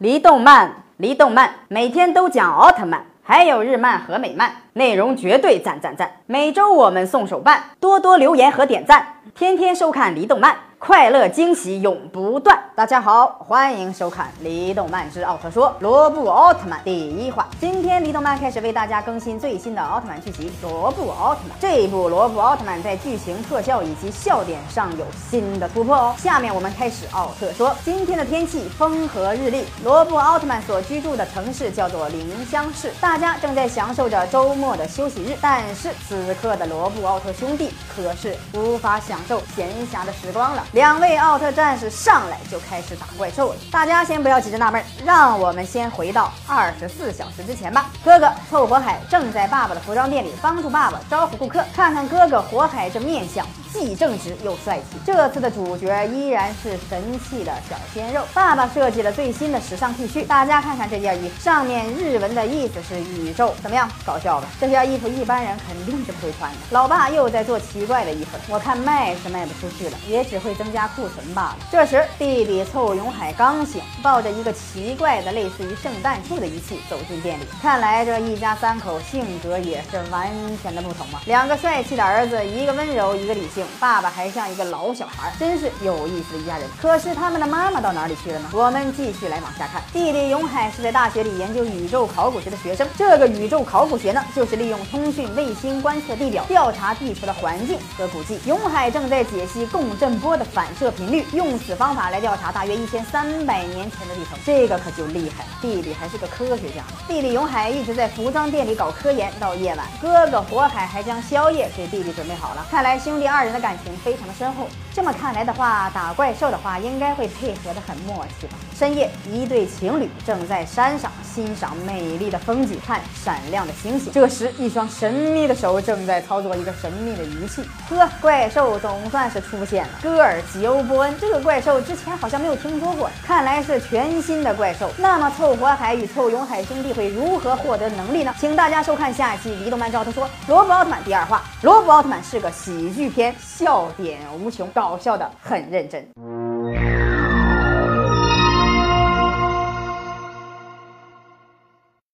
离动漫，离动漫，每天都讲奥特曼，还有日漫和美漫，内容绝对赞赞赞。每周我们送手办，多多留言和点赞，天天收看离动漫。快乐惊喜永不断。大家好，欢迎收看《离动漫之奥特说》罗布奥特曼第一话。今天离动漫开始为大家更新最新的奥特曼剧集《罗布奥特曼》。这一部罗布奥特曼在剧情、特效以及笑点上有新的突破哦。下面我们开始奥特说。今天的天气风和日丽，罗布奥特曼所居住的城市叫做临香市，大家正在享受着周末的休息日。但是此刻的罗布奥特兄弟可是无法享受闲暇的时光了。两位奥特战士上来就开始打怪兽了，大家先不要急着纳闷，让我们先回到二十四小时之前吧。哥哥凑火海正在爸爸的服装店里帮助爸爸招呼顾客，看看哥哥火海这面相。既正直又帅气，这次的主角依然是神气的小鲜肉。爸爸设计了最新的时尚 T 恤，大家看看这件衣服，上面日文的意思是宇宙，怎么样？搞笑吧？这件衣服一般人肯定是不会穿的。老爸又在做奇怪的衣服，我看卖是卖不出去了，也只会增加库存罢了。这时，弟弟凑永海刚醒，抱着一个奇怪的类似于圣诞树的仪器走进店里。看来这一家三口性格也是完全的不同啊！两个帅气的儿子，一个温柔，一个理性。爸爸还像一个老小孩，真是有意思的一家人。可是他们的妈妈到哪里去了呢？我们继续来往下看。弟弟永海是在大学里研究宇宙考古学的学生。这个宇宙考古学呢，就是利用通讯卫星观测地表，调查地球的环境和古迹。永海正在解析共振波的反射频率，用此方法来调查大约一千三百年前的地层。这个可就厉害了。弟弟还是个科学家。弟弟永海一直在服装店里搞科研，到夜晚，哥哥火海还将宵夜给弟弟准备好了。看来兄弟二人的。感情非常的深厚，这么看来的话，打怪兽的话应该会配合的很默契吧。深夜，一对情侣正在山上欣赏美丽的风景，看闪亮的星星。这时，一双神秘的手正在操作一个神秘的仪器。呵，怪兽总算是出现了，戈尔吉欧波恩。这个怪兽之前好像没有听说过，看来是全新的怪兽。那么，凑火海与凑永海兄弟会如何获得能力呢？请大家收看下一期《移动漫照》，他说罗布奥特曼第二话。罗布奥特曼是个喜剧片。笑点无穷，搞笑的很认真。